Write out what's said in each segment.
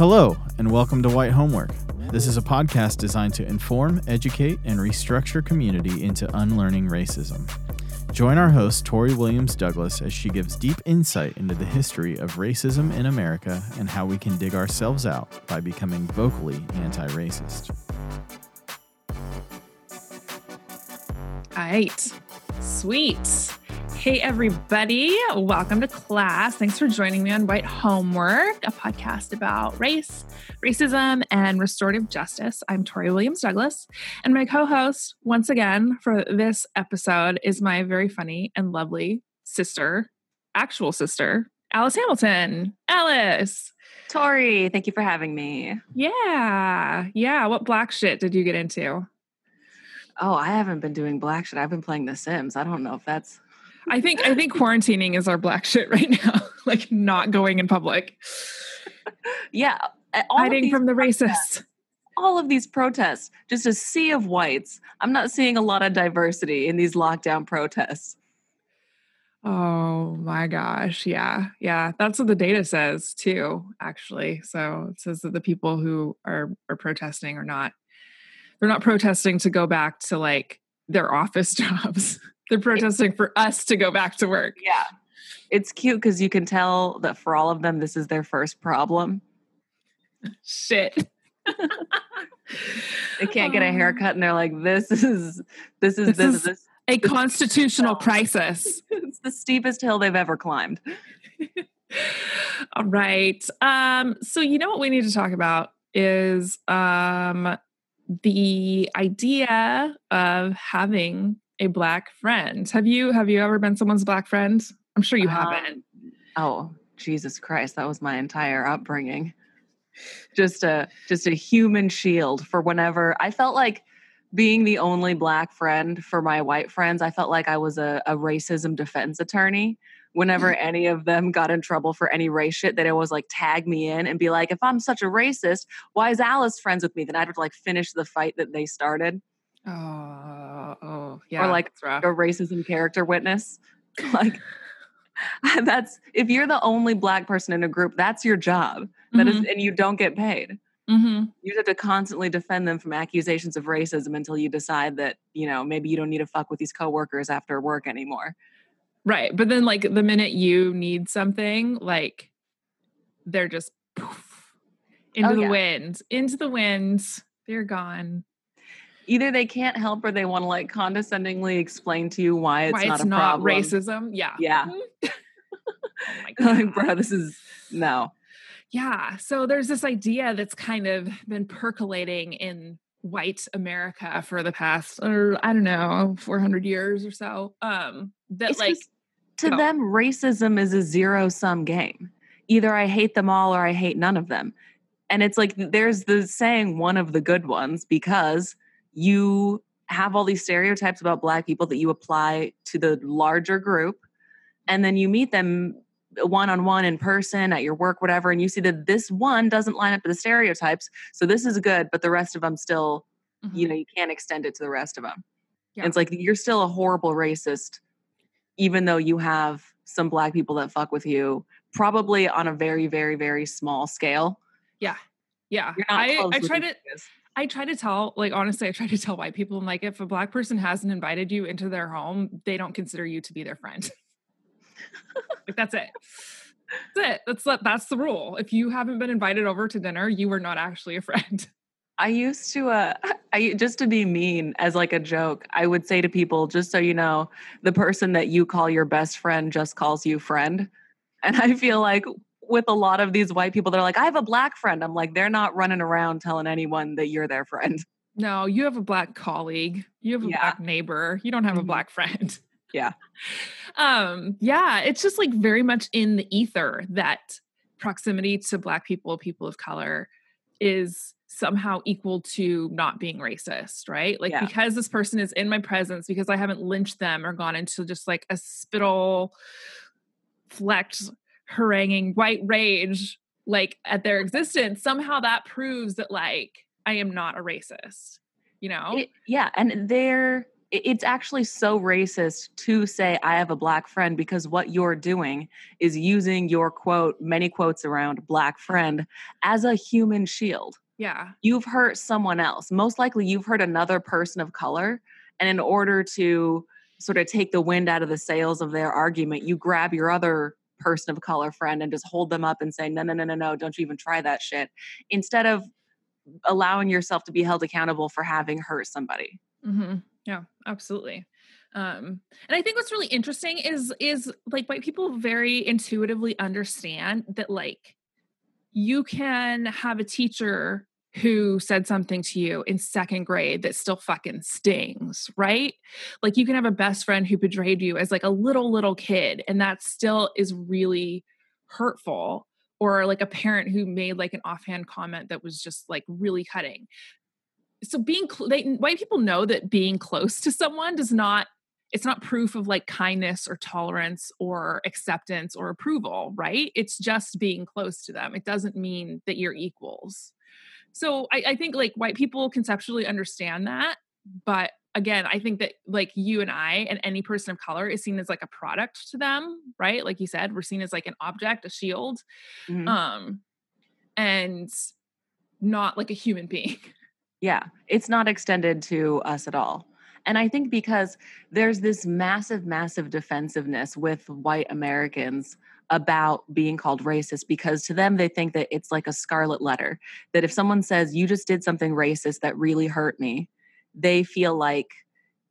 Hello, and welcome to White Homework. This is a podcast designed to inform, educate, and restructure community into unlearning racism. Join our host, Tori Williams Douglas, as she gives deep insight into the history of racism in America and how we can dig ourselves out by becoming vocally anti racist. All right. Sweet. Hey, everybody. Welcome to class. Thanks for joining me on White Homework, a podcast about race, racism, and restorative justice. I'm Tori Williams Douglas, and my co host, once again, for this episode is my very funny and lovely sister, actual sister, Alice Hamilton. Alice. Tori, thank you for having me. Yeah. Yeah. What black shit did you get into? Oh, I haven't been doing black shit. I've been playing The Sims. I don't know if that's I think I think quarantining is our black shit right now. like not going in public. Yeah. Hiding from the racists. All of these protests, just a sea of whites. I'm not seeing a lot of diversity in these lockdown protests. Oh my gosh. Yeah. Yeah. That's what the data says too, actually. So it says that the people who are are protesting are not they're not protesting to go back to like their office jobs. They're protesting for us to go back to work. Yeah. It's cute because you can tell that for all of them, this is their first problem. Shit. they can't get a haircut and they're like, this is this is this, this, is this, a constitutional crisis. it's the steepest hill they've ever climbed. all right. Um, so you know what we need to talk about is um the idea of having a black friend. Have you have you ever been someone's black friend? I'm sure you um, haven't. Oh, Jesus Christ, that was my entire upbringing. Just a just a human shield for whenever I felt like being the only black friend for my white friends, I felt like I was a, a racism defense attorney. Whenever any of them got in trouble for any race shit, they'd always like tag me in and be like, if I'm such a racist, why is Alice friends with me? Then I'd have to like finish the fight that they started. Oh, oh, yeah. Or like a racism character witness. like that's if you're the only black person in a group, that's your job. That mm-hmm. is, and you don't get paid. Mm-hmm. You have to constantly defend them from accusations of racism until you decide that you know maybe you don't need to fuck with these coworkers after work anymore. Right, but then like the minute you need something, like they're just poof, into oh, the yeah. wind, into the wind. They're gone either they can't help or they want to like condescendingly explain to you why it's why not it's not problem. racism. Yeah. Yeah. oh like, bro, this is no. Yeah. So there's this idea that's kind of been percolating in white America for the past, or I don't know, 400 years or so. Um, that it's like to them, racism is a zero sum game. Either I hate them all or I hate none of them. And it's like there's the saying one of the good ones because you have all these stereotypes about black people that you apply to the larger group and then you meet them one on one in person at your work whatever and you see that this one doesn't line up to the stereotypes so this is good but the rest of them still mm-hmm. you know you can't extend it to the rest of them yeah. it's like you're still a horrible racist even though you have some black people that fuck with you probably on a very very very small scale. Yeah. Yeah. I, I try to I try to tell, like, honestly, I try to tell white people, I'm like, if a black person hasn't invited you into their home, they don't consider you to be their friend. like, that's it. That's it. That's that's the rule. If you haven't been invited over to dinner, you are not actually a friend. I used to, uh, I just to be mean as like a joke. I would say to people, just so you know, the person that you call your best friend just calls you friend, and I feel like with a lot of these white people, they're like, I have a black friend. I'm like, they're not running around telling anyone that you're their friend. No, you have a black colleague. You have a yeah. black neighbor. You don't have mm-hmm. a black friend. Yeah. um, yeah, it's just like very much in the ether that proximity to black people, people of color is somehow equal to not being racist, right? Like yeah. because this person is in my presence, because I haven't lynched them or gone into just like a spittle flecked haranguing white rage like at their existence somehow that proves that like i am not a racist you know it, yeah and they're it's actually so racist to say I have a black friend because what you're doing is using your quote, many quotes around black friend as a human shield. Yeah. You've hurt someone else. Most likely you've hurt another person of color. And in order to sort of take the wind out of the sails of their argument, you grab your other person of color friend and just hold them up and say, no, no, no, no, no, don't you even try that shit. Instead of allowing yourself to be held accountable for having hurt somebody. hmm Yeah, absolutely. Um, and I think what's really interesting is is like white people very intuitively understand that like you can have a teacher who said something to you in second grade that still fucking stings, right? Like you can have a best friend who betrayed you as like a little little kid and that still is really hurtful or like a parent who made like an offhand comment that was just like really cutting. So being cl- they, white people know that being close to someone does not it's not proof of like kindness or tolerance or acceptance or approval right? It's just being close to them. It doesn't mean that you're equals so I, I think like white people conceptually understand that but again i think that like you and i and any person of color is seen as like a product to them right like you said we're seen as like an object a shield Mhm. um and not like a human being Yeah, it's not extended to us at all. And I think because there's this massive, massive defensiveness with white Americans about being called racist because to them they think that it's like a scarlet letter. That if someone says, you just did something racist that really hurt me, they feel like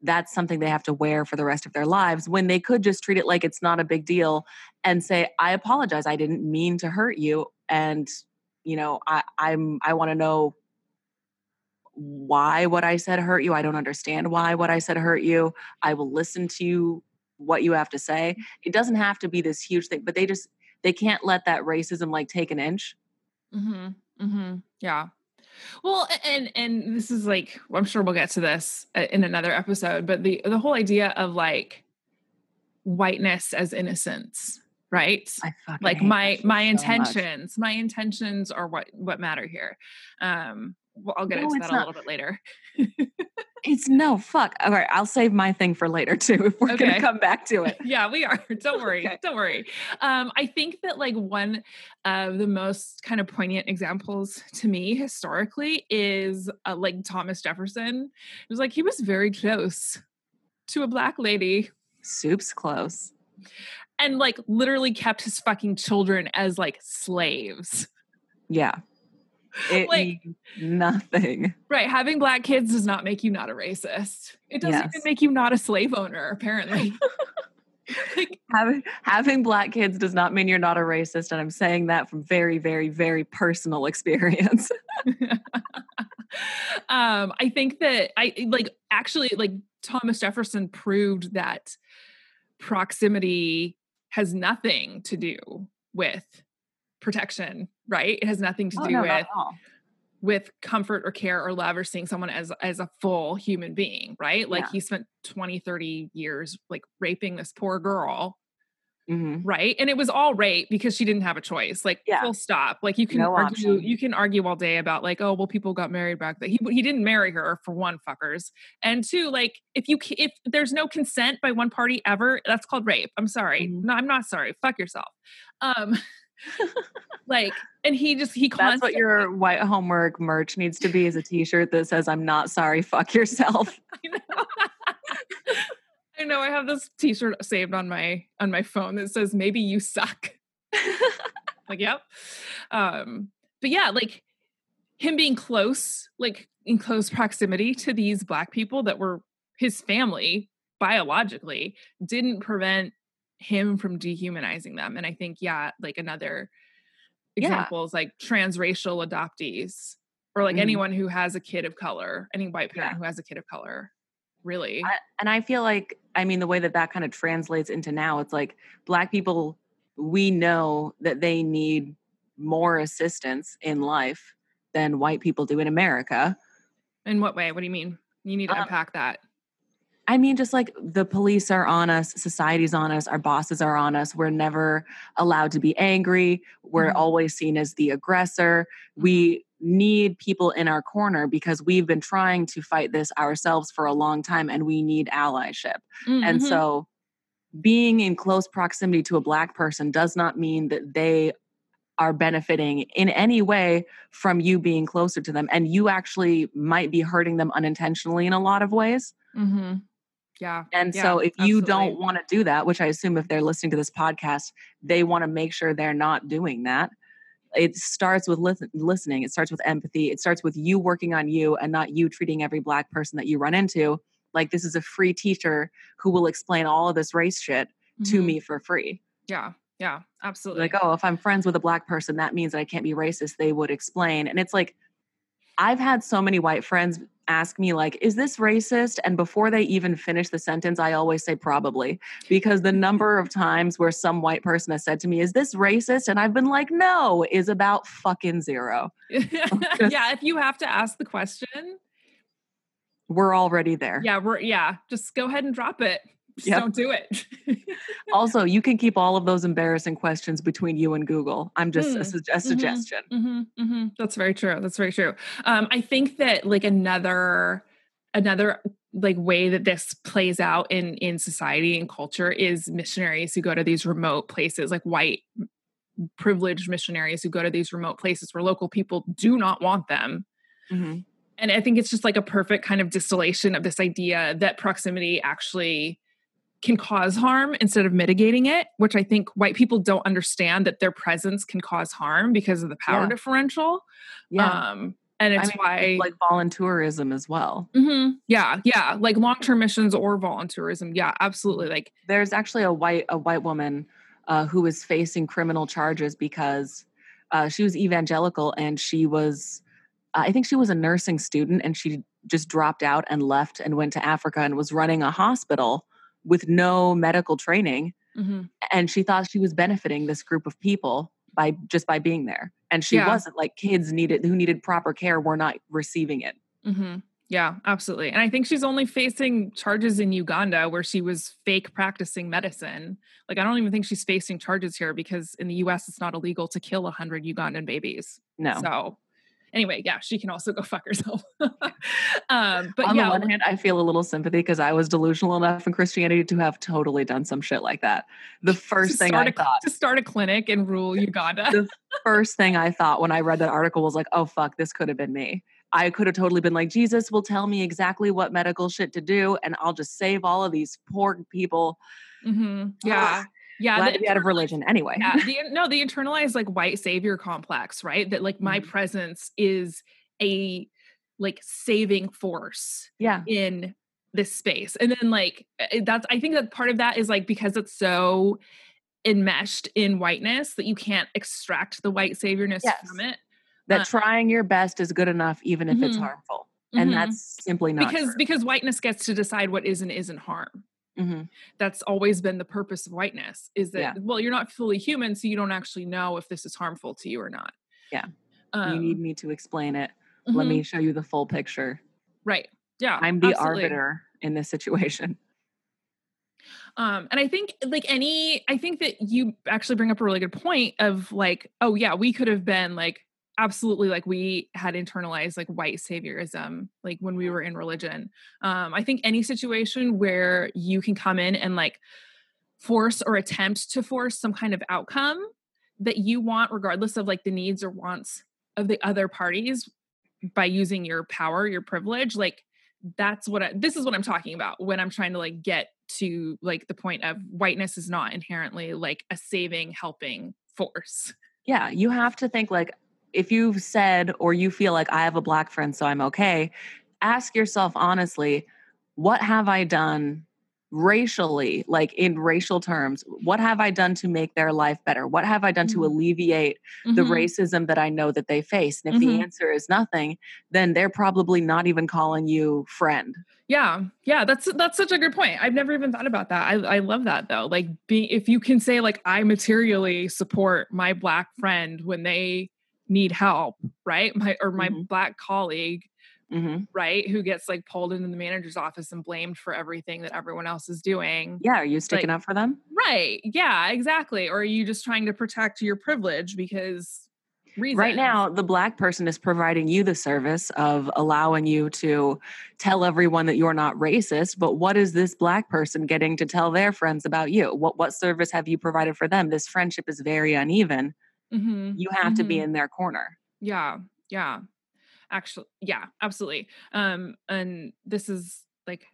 that's something they have to wear for the rest of their lives when they could just treat it like it's not a big deal and say, I apologize. I didn't mean to hurt you. And, you know, I, I'm I want to know why what I said hurt you. I don't understand why what I said hurt you. I will listen to you, what you have to say. It doesn't have to be this huge thing, but they just they can't let that racism like take an inch. Mm-hmm. Mm-hmm. Yeah. Well, and and this is like I'm sure we'll get to this uh, in another episode, but the the whole idea of like whiteness as innocence, right? I Like my my so much. intentions, my intentions are what what matter here. Um, well, I'll get No, into that a little bit later. It's no fuck. All right, I'll save my thing for later too if we're Okay. gonna come back to it. yeah, we are. Don't worry. Okay. Don't worry. Um, I think that like one of the most kind of poignant examples to me historically is uh, like Thomas Jefferson. It was like he was very close to a black lady Soup's close. and like literally kept his fucking children as like slaves. Yeah. It Like- means nothing. Right. Having black kids does not make you not a racist. It doesn't even make you not a slave owner, apparently. like, Having having black kids does not mean you're not a racist, and I'm saying that from very, very, very personal experience. um i think that i like actually like thomas jefferson proved that proximity has nothing to do with protection right? It has nothing to Oh, do no, with with comfort or care or love or seeing someone as as a full human being right? Like Yeah. he spent 20 30 years like raping this poor girl Mhm. right? And it was all rape because she didn't have a choice like Yeah. full stop. Like you can No argue option. you can argue all day about like oh well people got married back then. He, he didn't marry her for one fuckers. And two like if you if there's no consent by one party ever that's called rape. I'm sorry. Mhm. no i'm not sorry. Fuck yourself. Um like and he just he That's what your white homework merch needs to be is a t-shirt that says I'm not sorry, fuck yourself. I know. I know. I have this T-shirt saved on my on my phone that says "Maybe you suck." like, yep. Um, but yeah, like him being close, like in close proximity to these black people that were his family biologically, didn't prevent him from dehumanizing them. And I think, yeah, like another Yeah. example is like transracial adoptees or like Mhm. anyone who has a kid of color, any white parent Yeah. who has a kid of color. Really? I, and I feel like, I mean, the way that that kind of translates into now, it's like black people, we know that they need more assistance in life than white people do in America. In what way? What do you mean? You need to Um, unpack that. I mean, just like the police are on us, society's on us, our bosses are on us. We're never allowed to be angry. We're Mhm. always seen as the aggressor. We need people in our corner because we've been trying to fight this ourselves for a long time and we need allyship. Mm, And so being in close proximity to a black person does not mean that they are benefiting in any way from you being closer to them and you actually might be hurting them unintentionally in a lot of ways. Mhm. Yeah, And Yeah, so if you don't want to do that, which I assume if they're listening to this podcast, they want to make sure they're not doing that. It starts with listen, listening. It starts with empathy. It starts with you working on you and not you treating every black person that you run into like this is a free teacher who will explain all of this race shit to Mhm. me for free. Yeah, yeah, absolutely. Like, oh, if I'm friends with a black person, that means that I can't be racist. They would explain. And it's like, I've had so many white friends ask me, like, is this racist? And before they even finish the sentence, I always say probably. Because the mm-hmm. number of times where some white person has said to me, is this racist? And I've been like, no, is about fucking zero. yeah, if you have to ask the question, We're already there. yeah, we're yeah, just go ahead and drop it. Just Yep. don't do it. Also, you can keep all of those embarrassing questions between you and Google. I'm just a, Mm, su- a suggestion. hmm hmm That's very true. That's very true. Um, I think that like another another like way that this plays out in in society and culture is missionaries who go to these remote places, like white privileged missionaries who go to these remote places where local people do not want them. Mhm. And I think it's just like a perfect kind of distillation of this idea that proximity actually can cause harm instead of mitigating it, which I think white people don't understand that their presence can cause harm because of the power Yeah. differential. Yeah. Um, and I it's mean, why, it's like volunteerism as well. Mhm. yeah, yeah, like long term missions or volunteerism. Yeah, absolutely. Like, there's actually a white a white woman uh, who is facing criminal charges because uh, she was evangelical and she was uh, I think she was a nursing student and she just dropped out and left and went to Africa and was running a hospital with no medical training mhm. and she thought she was benefiting this group of people by just by being there and she Yeah. wasn't like kids needed who needed proper care were not receiving it hmm Yeah, absolutely. And I think she's only facing charges in Uganda where she was fake practicing medicine. Like, I don't even think she's facing charges here because in the US, it's not illegal to kill 100 Ugandan babies. no So, anyway, yeah, she can also go fuck herself. um, but on yeah, the one hand, I feel a little sympathy because I was delusional enough in Christianity to have totally done some shit like that. The first thing I a, thought, to start a clinic and rule Uganda. the first thing I thought when I read that article was like, oh fuck, this could have been me. I could have totally been like, Jesus will tell me exactly what medical shit to do, and I'll just save all of these poor people. Mhm. Yeah. Yeah. Glad the be out of religion. Anyway, yeah the no the internalized like white savior complex right that like my Mhm. presence is a like saving force yeah, in this space and then like that's i think that part of that is like because it's so enmeshed in whiteness that you can't extract the white saviorness Yes. from it that Uh, trying your best is good enough, even if it's Mhm. harmful, and Mhm. that's simply not because true. because whiteness gets to decide what is and isn't harm Mhm. that's always been the purpose of whiteness is that Yeah. well you're not fully human so you don't actually know if this is harmful to you or not Yeah. um, you need me to explain it. Let mhm, me show you the full picture. right yeah I'm the absolutely. arbiter in this situation. um and i think like any i think that you actually bring up a really good point of like oh yeah we could have been like absolutely like we had internalized like white saviorism like when we were in religion. Um i think any situation where you can come in and like force or attempt to force some kind of outcome that you want regardless of like the needs or wants of the other parties by using your power your privilege like that's what I, this is what i'm talking about when i'm trying to like get to like the point of whiteness is not inherently like a saving helping force. Yeah, you have to think like if you've said or you feel like I have a black friend, so I'm okay, ask yourself honestly, what have I done racially, like in racial terms? What have I done to make their life better? What have I done to Mhm. alleviate the Mhm. racism that I know that they face? And if Mhm. the answer is nothing, then they're probably not even calling you friend. Yeah, yeah, that's that's such a good point. I've never even thought about that. I I love that though. Like, be if you can say like I materially support my black friend when they need help, right? My or my Mhm. black colleague, hmm right, who gets like pulled into the manager's office and blamed for everything that everyone else is doing. Yeah, are you sticking Like- up for them? Right. Yeah, exactly. Or are you just trying to protect your privilege because Reasons. Right now, the black person is providing you the service of allowing you to tell everyone that you're not racist. But what is this black person getting to tell their friends about you? What what service have you provided for them? This friendship is very uneven. Mm-hmm. You have mm-hmm. to be mm-hmm. in their corner. Yeah, yeah, actually, yeah, absolutely. Um, and this is like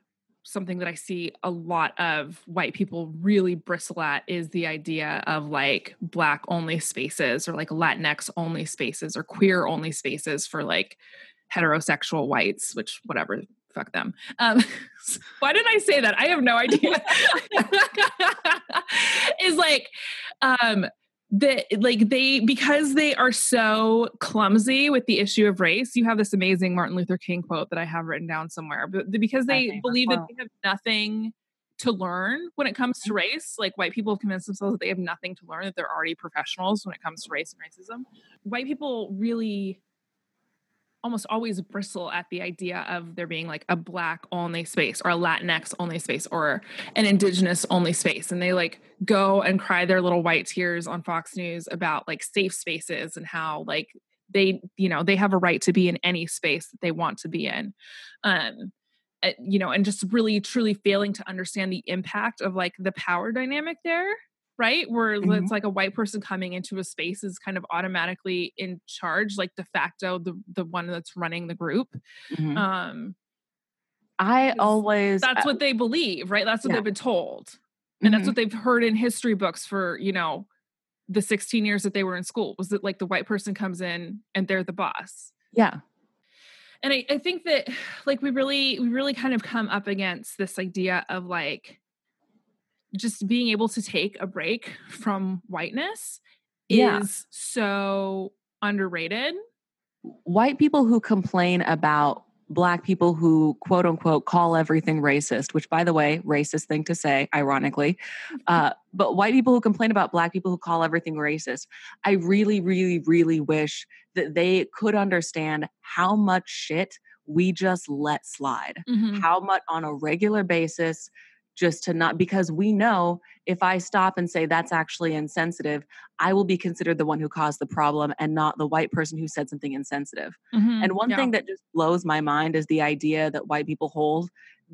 something that I see a lot of white people really bristle at is the idea of like black only spaces or like Latinx only spaces or queer only spaces for like heterosexual whites, which whatever, fuck them. Um, why did I say that? I have no idea. is like, um, that like they because they are so clumsy with the issue of race you have this amazing martin luther king quote that i have written down somewhere but because they believe that they have nothing to learn when it comes to mm-hmm. race like white people have convinced themselves that they have nothing to learn that they're already professionals when it comes to race and racism white people really almost always bristle at the idea of there being like a black only space or a latinx only space or an indigenous only space. And they like go and cry their little white tears on fox news about like safe spaces and how like they you know they have a right to be in any space that they want to be in. Um eh, you know and just really truly failing to understand the impact of like the power dynamic there right? Where mm-hmm. it's like a white person coming into a space is kind of automatically in charge, like de facto the the one that's running the group. Mm-hmm. Um I always that's uh, what they believe, right? That's what yeah. they've been told. And mm-hmm. that's what they've heard in history books for, you know, the 16 years that they were in school. Was that like the white person comes in and they're the boss? Yeah. And I, I think that like we really, we really kind of come up against this idea of like just being able to take a break from whiteness yeah. is so underrated. White people who complain about black people who quote unquote call everything racist, which by the way, racist thing to say, ironically. Uh, but white people who complain about black people who call everything racist, I really, really, really wish that they could understand how much shit we just let slide, mm-hmm. how much on a regular basis just to not because we know if I stop and say that's actually insensitive, I will be considered the one who caused the problem and not the white person who said something insensitive. Mm-hmm, and one yeah. thing that just blows my mind is the idea that white people hold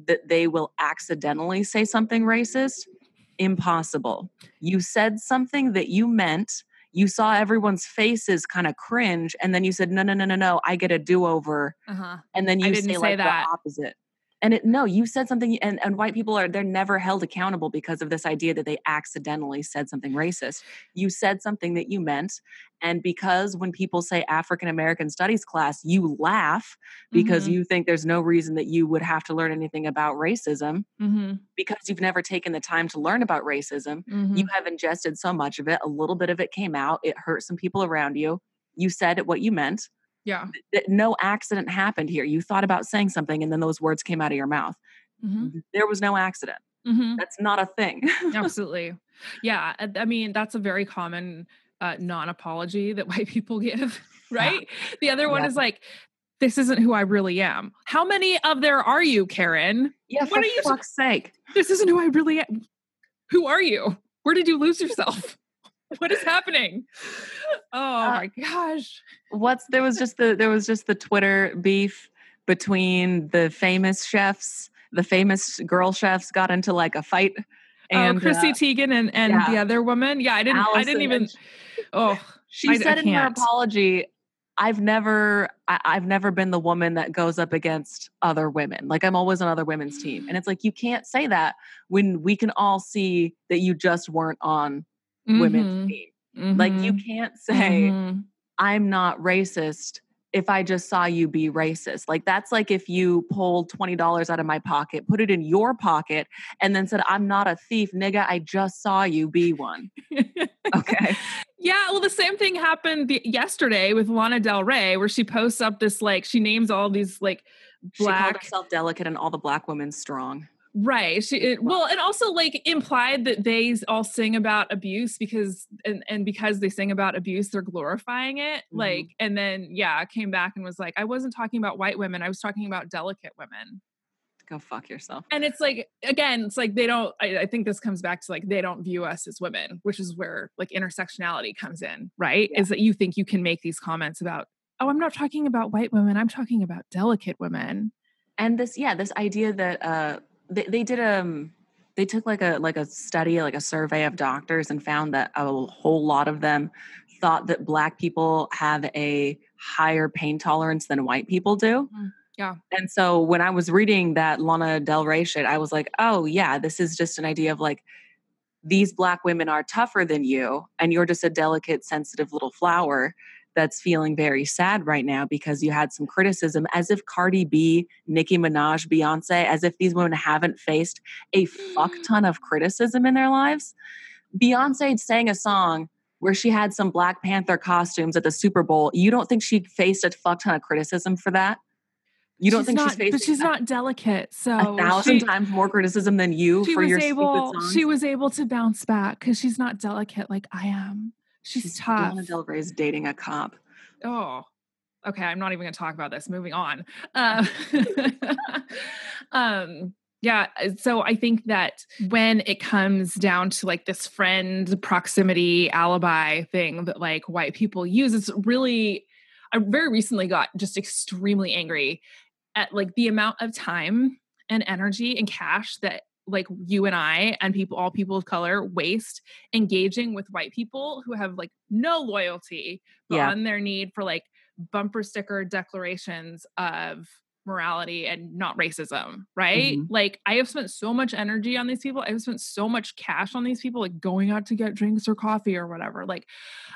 that they will accidentally say something racist. Impossible. You said something that you meant. You saw everyone's faces kind of cringe, and then you said, "No, no, no, no, no! I get a do-over." Uh-huh. And then you say, say like that. the opposite and it no you said something and, and white people are they're never held accountable because of this idea that they accidentally said something racist you said something that you meant and because when people say african american studies class you laugh because mm-hmm. you think there's no reason that you would have to learn anything about racism mm-hmm. because you've never taken the time to learn about racism mm-hmm. you have ingested so much of it a little bit of it came out it hurt some people around you you said what you meant yeah. That no accident happened here. You thought about saying something and then those words came out of your mouth. Mm-hmm. There was no accident. Mm-hmm. That's not a thing. Absolutely. Yeah. I mean, that's a very common uh, non apology that white people give, right? Yeah. The other one yeah. is like, this isn't who I really am. How many of there are you, Karen? Yeah, what for are you fuck's sake. This isn't who I really am. Who are you? Where did you lose yourself? what is happening? Oh uh, my gosh. What's there was just the there was just the Twitter beef between the famous chefs. The famous girl chefs got into like a fight. Oh, and, oh, Chrissy uh, Teigen and, and yeah. the other woman. Yeah, I didn't Allison, I didn't even oh she I, said I in her apology, I've never I, I've never been the woman that goes up against other women. Like I'm always on other women's team. And it's like you can't say that when we can all see that you just weren't on mm-hmm. women's team. Mm-hmm. Like you mm-hmm. can't say, mm-hmm. I'm not racist if I just saw you be racist. Like that's like if you pulled $20 out of my pocket, put it in your pocket, and then said, I'm not a thief, nigga. I just saw you be one. okay. Yeah, well, the same thing happened yesterday with Lana Del Rey, where she posts up this like she names all these like black. She called herself delicate and all the black women strong. Right. She, it, well, and also like implied that they all sing about abuse because and and because they sing about abuse, they're glorifying it. Mm-hmm. Like, and then yeah, came back and was like, I wasn't talking about white women. I was talking about delicate women. Go fuck yourself. And it's like, again, it's like they don't, I, I, think this comes back to like, they don't view us as women, which is where like intersectionality comes in, right? Yeah. Is that you think you can make these comments about, oh, I'm not talking about white women, I'm talking about delicate women. And this, yeah, this idea that uh they, they did um they took like a like a study, like a survey of doctors and found that a whole lot of them thought that black people have a higher pain tolerance than white people do. Mm yeah. And so when I was reading that Lana Del Rey shit, I was like, oh, yeah, this is just an idea of like, these black women are tougher than you, and you're just a delicate, sensitive little flower that's feeling very sad right now because you had some criticism, as if Cardi B, Nicki Minaj, Beyonce, as if these women haven't faced a fuck mm. ton of criticism in their lives. Beyonce sang a song where she had some Black Panther costumes at the Super Bowl. You don't think she faced a fuck ton of criticism for that? You don't she's think not, she's facing but she's not delicate. So a thousand she, times more criticism than you for your able. She was able to bounce back because she's not delicate like I am. She's, she's tough. Lana Del Rey's dating a cop. Oh, okay. I'm not even going to talk about this. Moving on. Uh, um, yeah. Uh, so I think that when it comes down to like this friend proximity alibi thing that like white people use, it's really I very recently got just extremely angry at like the amount of time and energy and cash that like you and I and people all people of color waste engaging with white people who have like no loyalty beyond yeah. their need for like bumper sticker declarations of morality and not racism, right? Mm-hmm. Like I have spent so much energy on these people. I have spent so much cash on these people, like going out to get drinks or coffee or whatever. Like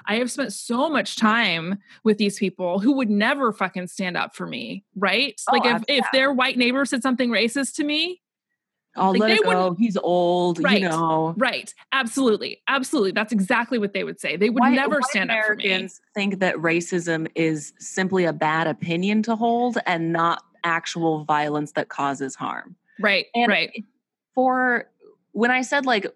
I have spent so much time with these people who would never fucking stand up for me, right? Oh, like if, if their white neighbor said something racist to me, I'll like let it go. He's old, right, you know. Right. Absolutely. Absolutely. That's exactly what they would say. They would white, never white stand Americans up for me. think that racism is simply a bad opinion to hold and not actual violence that causes harm. Right. And right. For when I said like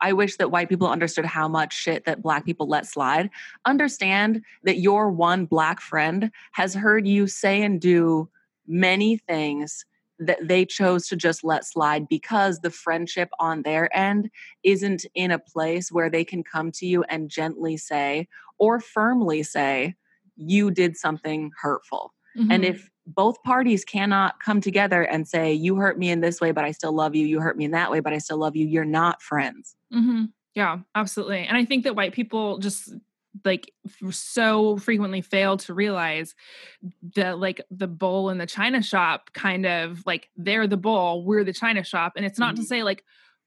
I wish that white people understood how much shit that black people let slide. Understand that your one black friend has heard you say and do many things that they chose to just let slide because the friendship on their end isn't in a place where they can come to you and gently say or firmly say, you did something hurtful. Mm-hmm. And if both parties cannot come together and say, You hurt me in this way, but I still love you. You hurt me in that way, but I still love you. You're not friends. Mm-hmm. Yeah, absolutely. And I think that white people just like so frequently fail to realize that like the bull in the china shop kind of like they're the bull we're the china shop and it's not mm-hmm. to say like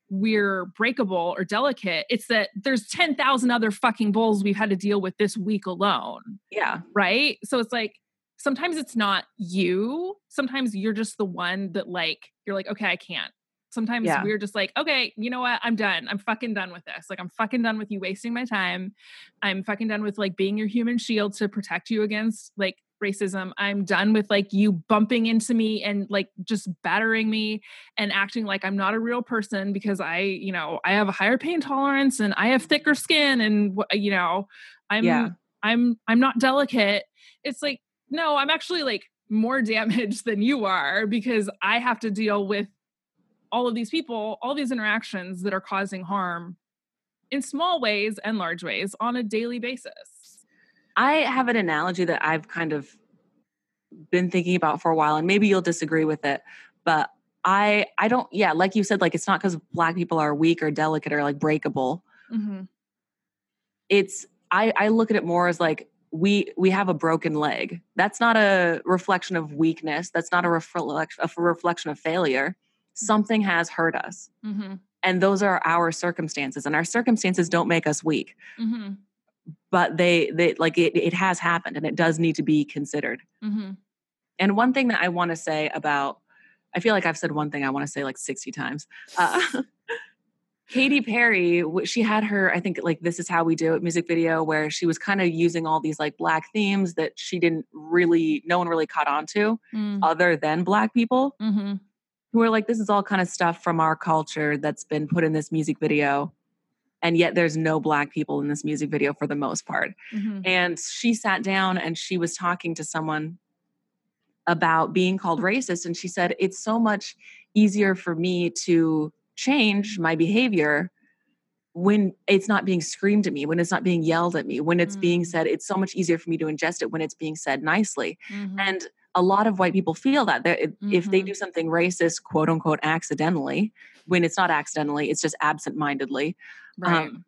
we're breakable or delicate it's that there's 10,000 other fucking bulls we've had to deal with this week alone yeah right so it's like sometimes it's not you. Sometimes you're just the one that like you're like, okay, I can't. Sometimes yeah. we're just like, okay, you know what? I'm done. I'm fucking done with this. Like I'm fucking done with you wasting my time. I'm fucking done with like being your human shield to protect you against like racism. I'm done with like you bumping into me and like just battering me and acting like I'm not a real person because I, you know, I have a higher pain tolerance and I have thicker skin and you know, I'm yeah. I'm I'm not delicate. It's like no, I'm actually like more damaged than you are because I have to deal with all of these people, all these interactions that are causing harm in small ways and large ways on a daily basis. I have an analogy that I've kind of been thinking about for a while and maybe you'll disagree with it, but I I don't yeah, like you said like it's not cuz black people are weak or delicate or like breakable. Mm-hmm. It's I I look at it more as like we we have a broken leg that's not a reflection of weakness that's not a, reflection a reflection of failure something has hurt us mm-hmm. and those are our circumstances and our circumstances don't make us weak mm-hmm. but they they like it, it has happened and it does need to be considered mm-hmm. and one thing that i want to say about i feel like i've said one thing i want to say like 60 times uh, Katy Perry, she had her, I think, like This Is How We Do It music video where she was kind of using all these like black themes that she didn't really, no one really caught on to mm. other than black people mm-hmm. Who are like, this is all kind of stuff from our culture that's been put in this music video. And yet there's no black people in this music video for the most part. Mm-hmm. And she sat down and she was talking to someone about being called racist. And she said, It's so much easier for me to change my behavior when it's not being screamed at me, when it's not being yelled at me, when it's mm-hmm. being said, it's so much easier for me to ingest it when it's being said nicely. Mm-hmm. And a lot of white people feel that mm-hmm. if they mm-hmm. do something racist, quote unquote, accidentally, when it's not accidentally, it's just absent mindedly. Right. Um,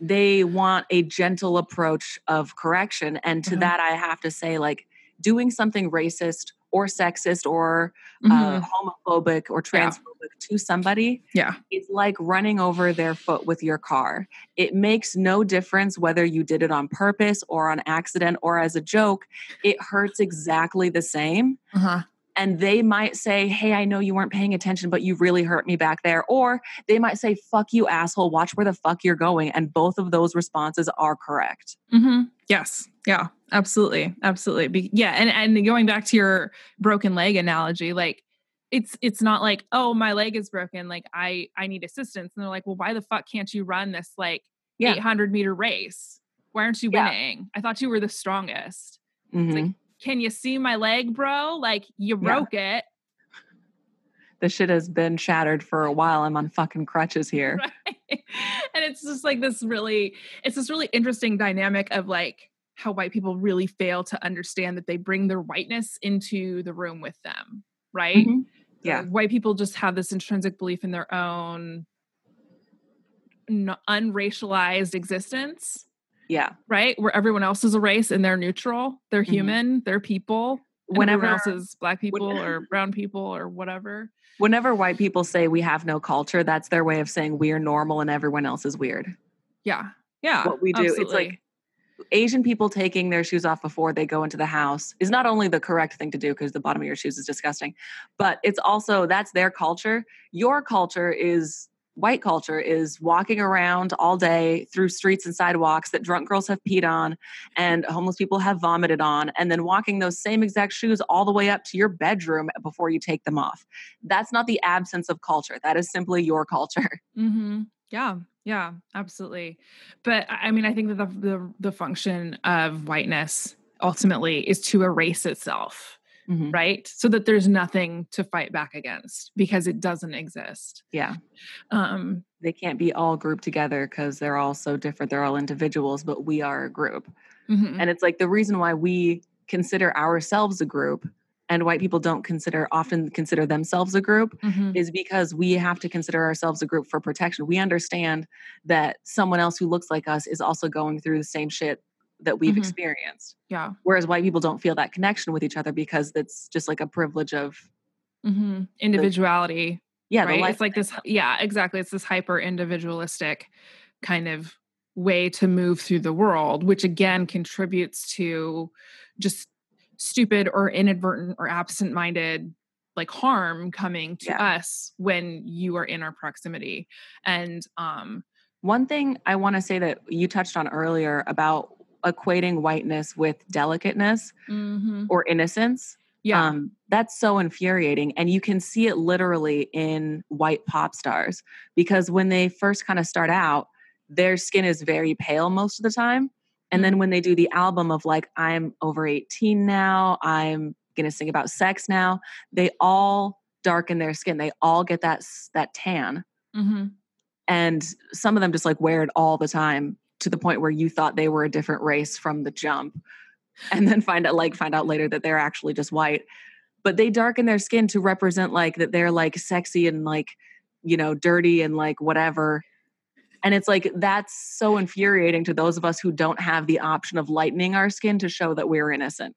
they want a gentle approach of correction. And to mm-hmm. that, I have to say, like, doing something racist or sexist or uh, mm-hmm. uh, homophobic or transphobic yeah. to somebody yeah it's like running over their foot with your car it makes no difference whether you did it on purpose or on accident or as a joke it hurts exactly the same uh-huh and they might say, Hey, I know you weren't paying attention, but you really hurt me back there. Or they might say, Fuck you, asshole, watch where the fuck you're going. And both of those responses are correct. Mm-hmm. Yes. Yeah, absolutely. Absolutely. Be- yeah. And, and going back to your broken leg analogy, like, it's it's not like oh my leg is broken like i i need assistance and they're like well why the fuck can't you run this like yeah. 800 meter race why aren't you winning yeah. i thought you were the strongest mm-hmm. like can you see my leg, bro? Like you broke yeah. it. The shit has been shattered for a while. I'm on fucking crutches here. Right? And it's just like this really, it's this really interesting dynamic of like how white people really fail to understand that they bring their whiteness into the room with them. Right. Mm-hmm. Yeah. white people just have this intrinsic belief in their own unracialized existence yeah. Right? Where everyone else is a race and they're neutral. They're mm-hmm. human. They're people. Whenever else is black people or brown people or whatever. Whenever white people say we have no culture, that's their way of saying we're normal and everyone else is weird. Yeah. Yeah. What we do. Absolutely. It's like Asian people taking their shoes off before they go into the house is not only the correct thing to do because the bottom of your shoes is disgusting, but it's also that's their culture. Your culture is white culture is walking around all day through streets and sidewalks that drunk girls have peed on and homeless people have vomited on, and then walking those same exact shoes all the way up to your bedroom before you take them off. That's not the absence of culture. That is simply your culture. Mm-hmm. Yeah, yeah, absolutely. But I mean, I think that the, the, the function of whiteness ultimately is to erase itself mm-hmm. right? So that there's nothing to fight back against because it doesn't exist. Yeah. Um, they can't be all grouped together because they're all so different. They're all individuals, but we are a group. Mm-hmm. And it's like the reason why we consider ourselves a group and white people don't consider often consider themselves a group mm-hmm. is because we have to consider ourselves a group for protection. We understand that someone else who looks like us is also going through the same shit that we've mm-hmm. experienced. Yeah. Whereas white people don't feel that connection with each other because it's just like a privilege of mm-hmm. individuality. The, yeah, right. It's like this. Yeah, exactly. It's this hyper individualistic kind of way to move through the world, which again contributes to just stupid or inadvertent or absent minded like harm coming to yeah. us when you are in our proximity and um one thing i want to say that you touched on earlier about equating whiteness with delicateness mm-hmm. or innocence. Yeah. Um, that's so infuriating. And you can see it literally in white pop stars because when they first kind of start out, their skin is very pale most of the time. And then mm-hmm. when they do the album of like, I'm over 18 now, I'm going to sing about sex now, they all darken their skin. They all get that, that tan. Mm-hmm. And some of them just like wear it all the time to the point where you thought they were a different race from the jump and then find out like find out later that they're actually just white but they darken their skin to represent like that they're like sexy and like you know dirty and like whatever and it's like that's so infuriating to those of us who don't have the option of lightening our skin to show that we're innocent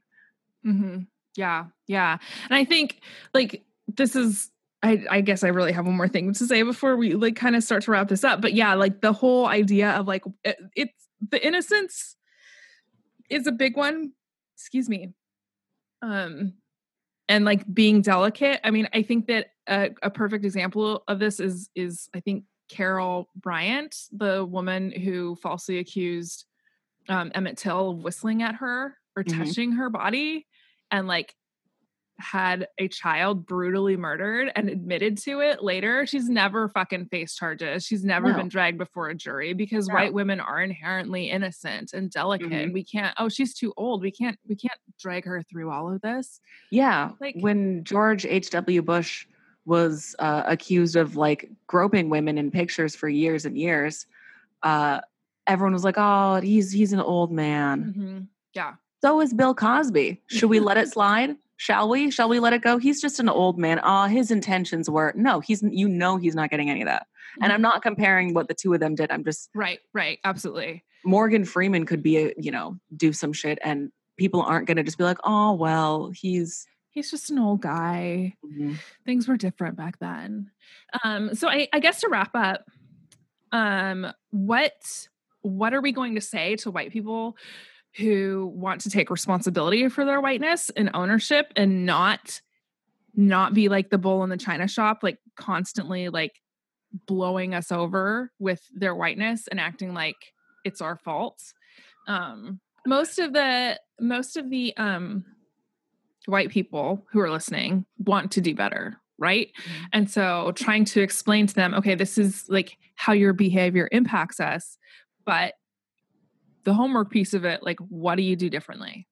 mm-hmm. yeah yeah and i think like this is I, I guess I really have one more thing to say before we like kind of start to wrap this up. But yeah, like the whole idea of like it, it's the innocence is a big one. Excuse me. Um, and like being delicate. I mean, I think that a, a perfect example of this is is I think Carol Bryant, the woman who falsely accused um, Emmett Till of whistling at her or mm-hmm. touching her body, and like had a child brutally murdered and admitted to it later, she's never fucking faced charges. She's never No. been dragged before a jury because No. white women are inherently innocent and delicate. Mhm. We can't, oh, she's too old. We can't, we can't drag her through all of this. Yeah. Like- when George H.W. Bush was uh, accused of like groping women in pictures for years and years, uh, everyone was like, "Oh, he's he's an old man." Mhm. Yeah. So is Bill Cosby. Should we let it slide? Shall we? Shall we let it go? He's just an old man. Oh, his intentions were no. He's you know he's not getting any of that. And I'm not comparing what the two of them did. I'm just Right, right. Absolutely. Morgan Freeman could be a you know do some shit, and people aren't going to just be like, "Oh, well, he's." He's just an old guy. things were different back then. Um, so I, I guess to wrap up, um, what what are we going to say to white people who want to take responsibility for their whiteness and ownership and not not be like the bull in the china shop, like constantly like blowing us over with their whiteness and acting like it's our fault. Um, most of the most of the um white people who are listening want to do better right Mhm. and so trying to explain to them okay this is like how your behavior impacts us but the homework piece of it like what do you do differently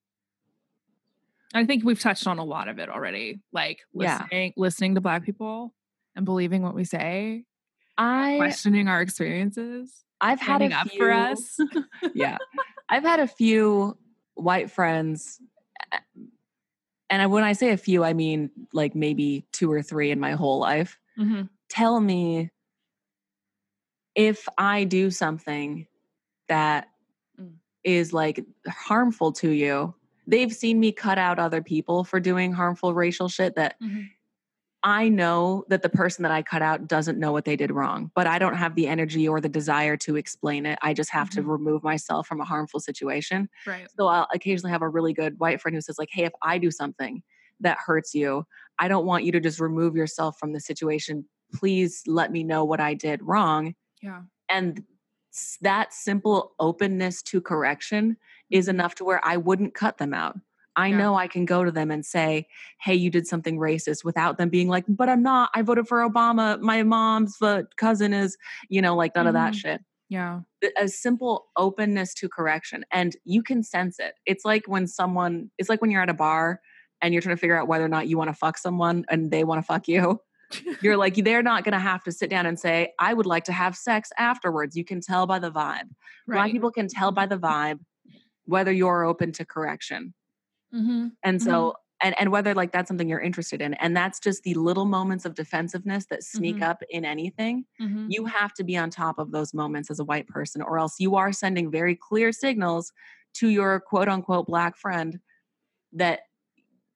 i think we've touched on a lot of it already like Yeah. listening listening to black people and believing what we say I questioning our experiences I've had a up few, for us yeah, I've had a few white friends, and when I say a few, I mean like maybe two or three in my whole life. Mhm. Tell me if I do something that Mm. is like harmful to you. They've seen me cut out other people for doing harmful racial shit that Mhm. I know that the person that I cut out doesn't know what they did wrong, but I don't have the energy or the desire to explain it. I just have to Mhm. remove myself from a harmful situation. right So I'll occasionally have a really good white friend who says like, "Hey, if I do something that hurts you, I don't want you to just remove yourself from the situation. Please let me know what I did wrong." yeah And that simple openness to correction is enough to where I wouldn't cut them out. I Yeah. know I can go to them and say, "Hey, you did something racist," without them being like, "But I'm not. I voted for Obama. My mom's uh, cousin is," you know, like none of that Mhm. shit yeah a simple openness to correction and you can sense it it's like when someone it's like when you're at a bar and you're trying to figure out whether or not you want to fuck someone and they want to fuck you you're like they're not going to have to sit down and say i would like to have sex afterwards you can tell by the vibe black people can tell by the vibe whether you're open to correction hmm and so and and whether like that's something you're interested in and that's just the little moments of defensiveness that sneak Mhm. up in anything hmm you have to be on top of those moments as a white person or else you are sending very clear signals to your quote unquote black friend that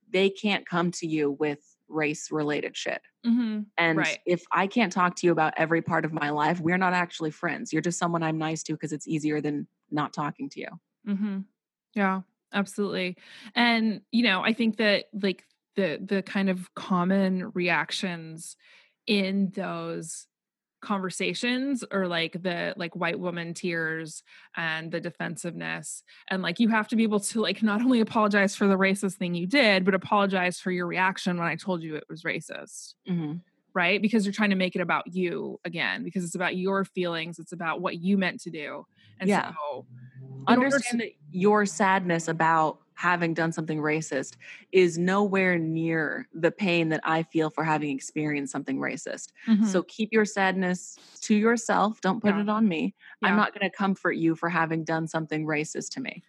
they can't come to you with race related shit. Hmm and Right. if i can't talk to you about every part of my life we're not actually friends. You're just someone i'm nice to because it's easier than not talking to you. Hmm Yeah, absolutely. And you know, I think that like the the kind of common reactions in those conversations or like the like white woman tears and the defensiveness. And like you have to be able to like not only apologize for the racist thing you did but apologize for your reaction when i told you it was racist. Mm-hmm. Right? Because you're trying to make it about you again because it's about your feelings it's about what you meant to do. And Yeah. so in order to- understand that your sadness about having done something racist is nowhere near the pain that I feel for having experienced something racist. Mhm. So keep your sadness to yourself. Don't put Yeah. it on me. Yeah. I'm not going to comfort you for having done something racist to me.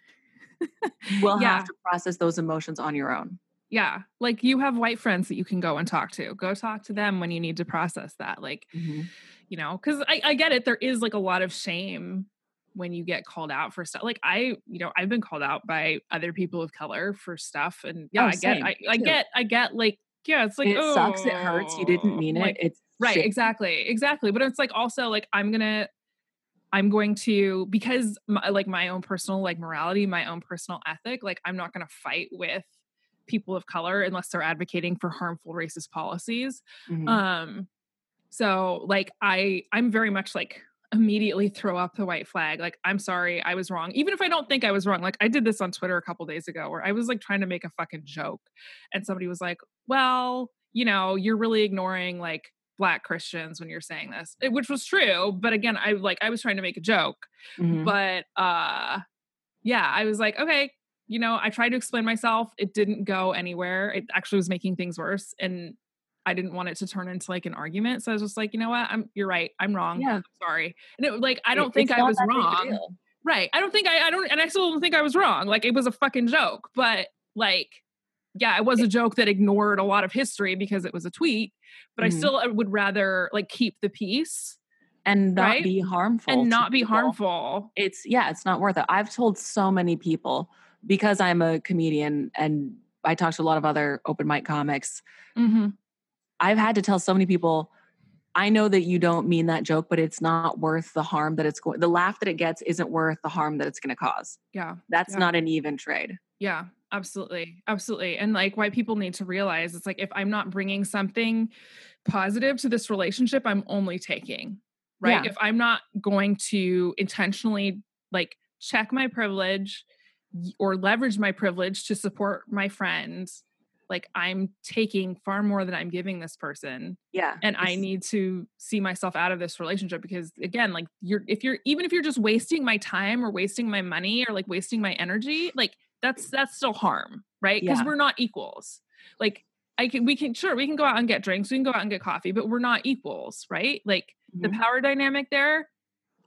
Will Yeah. have to process those emotions on your own. Yeah. Like you have white friends that you can go and talk to. Go talk to them when you need to process that. Like, you know, because I, I get it. There is like a lot of shame when you get called out for stuff. Like I, you know, I've been called out by other people of color for stuff. And yeah, Oh, I get. I, I get, I get like, yeah, it's like, it sucks. It hurts. You didn't oh, mean it. it's right shit. exactly exactly but it's like also like i'm gonna i'm going to because my, like my own personal like morality my own personal ethic like i'm not gonna fight with people of color unless they're advocating for harmful racist policies Mhm. um so like i i'm very much like immediately throw up the white flag like i'm sorry i was wrong even if i don't think i was wrong like i did this on twitter a couple days ago where i was like trying to make a fucking joke and somebody was like well, you know, you're really ignoring like black Christians when you're saying this, it, which was true. But again, I like I was trying to make a joke, Mhm. but uh, yeah, I was like, okay, you know, I tried to explain myself. It didn't go anywhere. It actually was making things worse, and I didn't want it to turn into like an argument. So I was just like, you know what, I'm you're right. I'm wrong. Yeah. I'm sorry. And it was like I don't think I was that big a wrong. Right. I don't think I, I don't, and I still don't think I was wrong. Like it was a fucking joke, but like, yeah, it was a joke that ignored a lot of history because it was a tweet, but I Mhm. still uh, would rather like keep the peace and not Right? be harmful and not be people. harmful. it's yeah it's not worth it i've told so many people because i'm a comedian and i talk to a lot of other open mic comics hmm i've had to tell so many people i know that you don't mean that joke but it's not worth the harm that it's going the laugh that it gets isn't worth the harm that it's going to cause Yeah. that's Yeah. not an even trade Yeah. Absolutely. Absolutely. And like white people need to realize it's like if I'm not bringing something positive to this relationship, I'm only taking. Right. Yeah. If I'm not going to intentionally like check my privilege or leverage my privilege to support my friends, like I'm taking far more than I'm giving this person. yeah And I need to see myself out of this relationship because again, like you're if you're even if you're just wasting my time or wasting my money or like wasting my energy, like that's that's still harm, right? Because Yeah. we're not equals. Like I can we can sure we can go out and get drinks, we can go out and get coffee, but we're not equals, right? Like the Mhm. power dynamic there,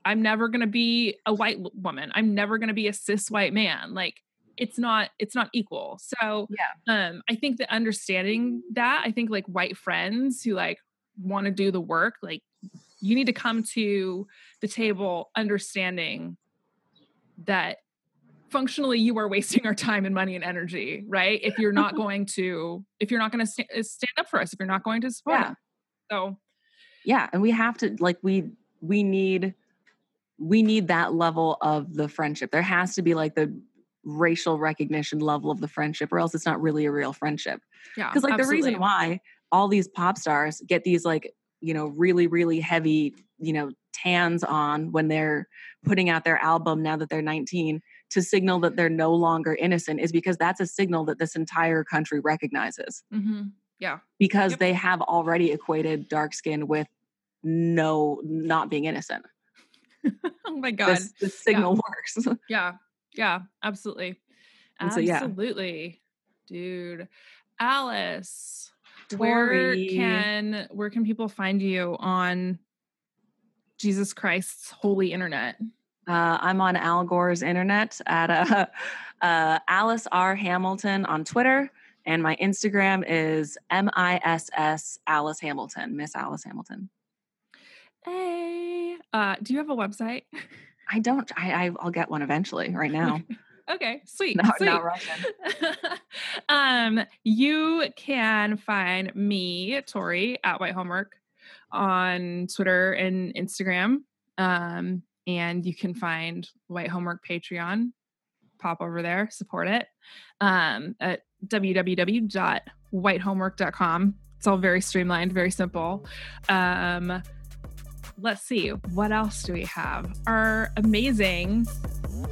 I'm never going to be a white woman. I'm never going to be a cis white man. Like it's not it's not equal. So yeah um I think that understanding that, I think like white friends who like want to do the work, like you need to come to the table understanding that functionally you are wasting our time and money and energy, right? If you're not going to if you're not going to sta- uh, stand up for us, if you're not going to support yeah us. So yeah and we have to like we we need we need that level of the friendship there has to be like the racial recognition level of the friendship or else it's not really a real friendship yeah. because like the reason why all these pop stars get these like you know really really heavy you know tans on when they're putting out their album now that they're 19 to signal that they're no longer innocent is because that's a signal that this entire country recognizes Mhm. Yeah. Because Yep. they have already equated dark skin with no not being innocent oh my god. this, this signal works Yeah. Yeah, absolutely. And so, yeah. Absolutely. Dude. Alice, where can where can people find you on Jesus Christ's holy internet? Uh, I'm on Al Gore's internet at uh, uh, Alice R. Hamilton on Twitter, and my Instagram is M I S S Alice Hamilton, Miss Alice Hamilton. Hey. Uh, do you have a website? I don't. I, I I'll get one eventually. Right now, okay, sweet. not, sweet. not um, you can find me, Tori, at White Homework on Twitter and Instagram. Um, and you can find White Homework Patreon. Pop over there, support it. Um, at www.whitehomework.com. It's all very streamlined, very simple. Um, let's see, what else do we have? Our amazing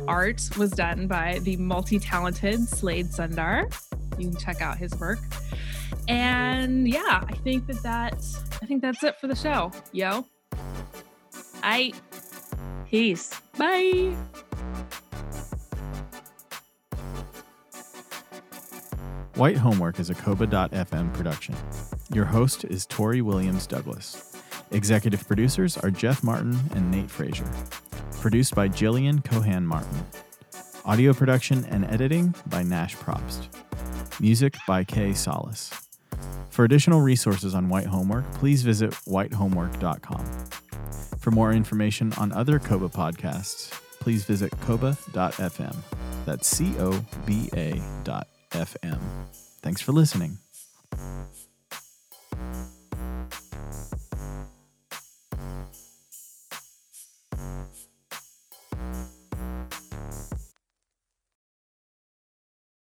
art was done by the multi-talented Slade Sundar. You can check out his work. And yeah, I think that that I think that's it for the show. Yo. I Peace. bye. White Homework is a Coba.fm production. Your host is Tori Williams Douglas. Executive producers are Jeff Martin and Nate Frazier. Produced by Jillian Cohan Martin. Audio production and editing by Nash Probst. Music by Kay Solis. For additional resources on White Homework, please visit whitehomework.com. For more information on other Coba podcasts, please visit coba.fm. That's C O B A dot FM. Thanks for listening. Yeah.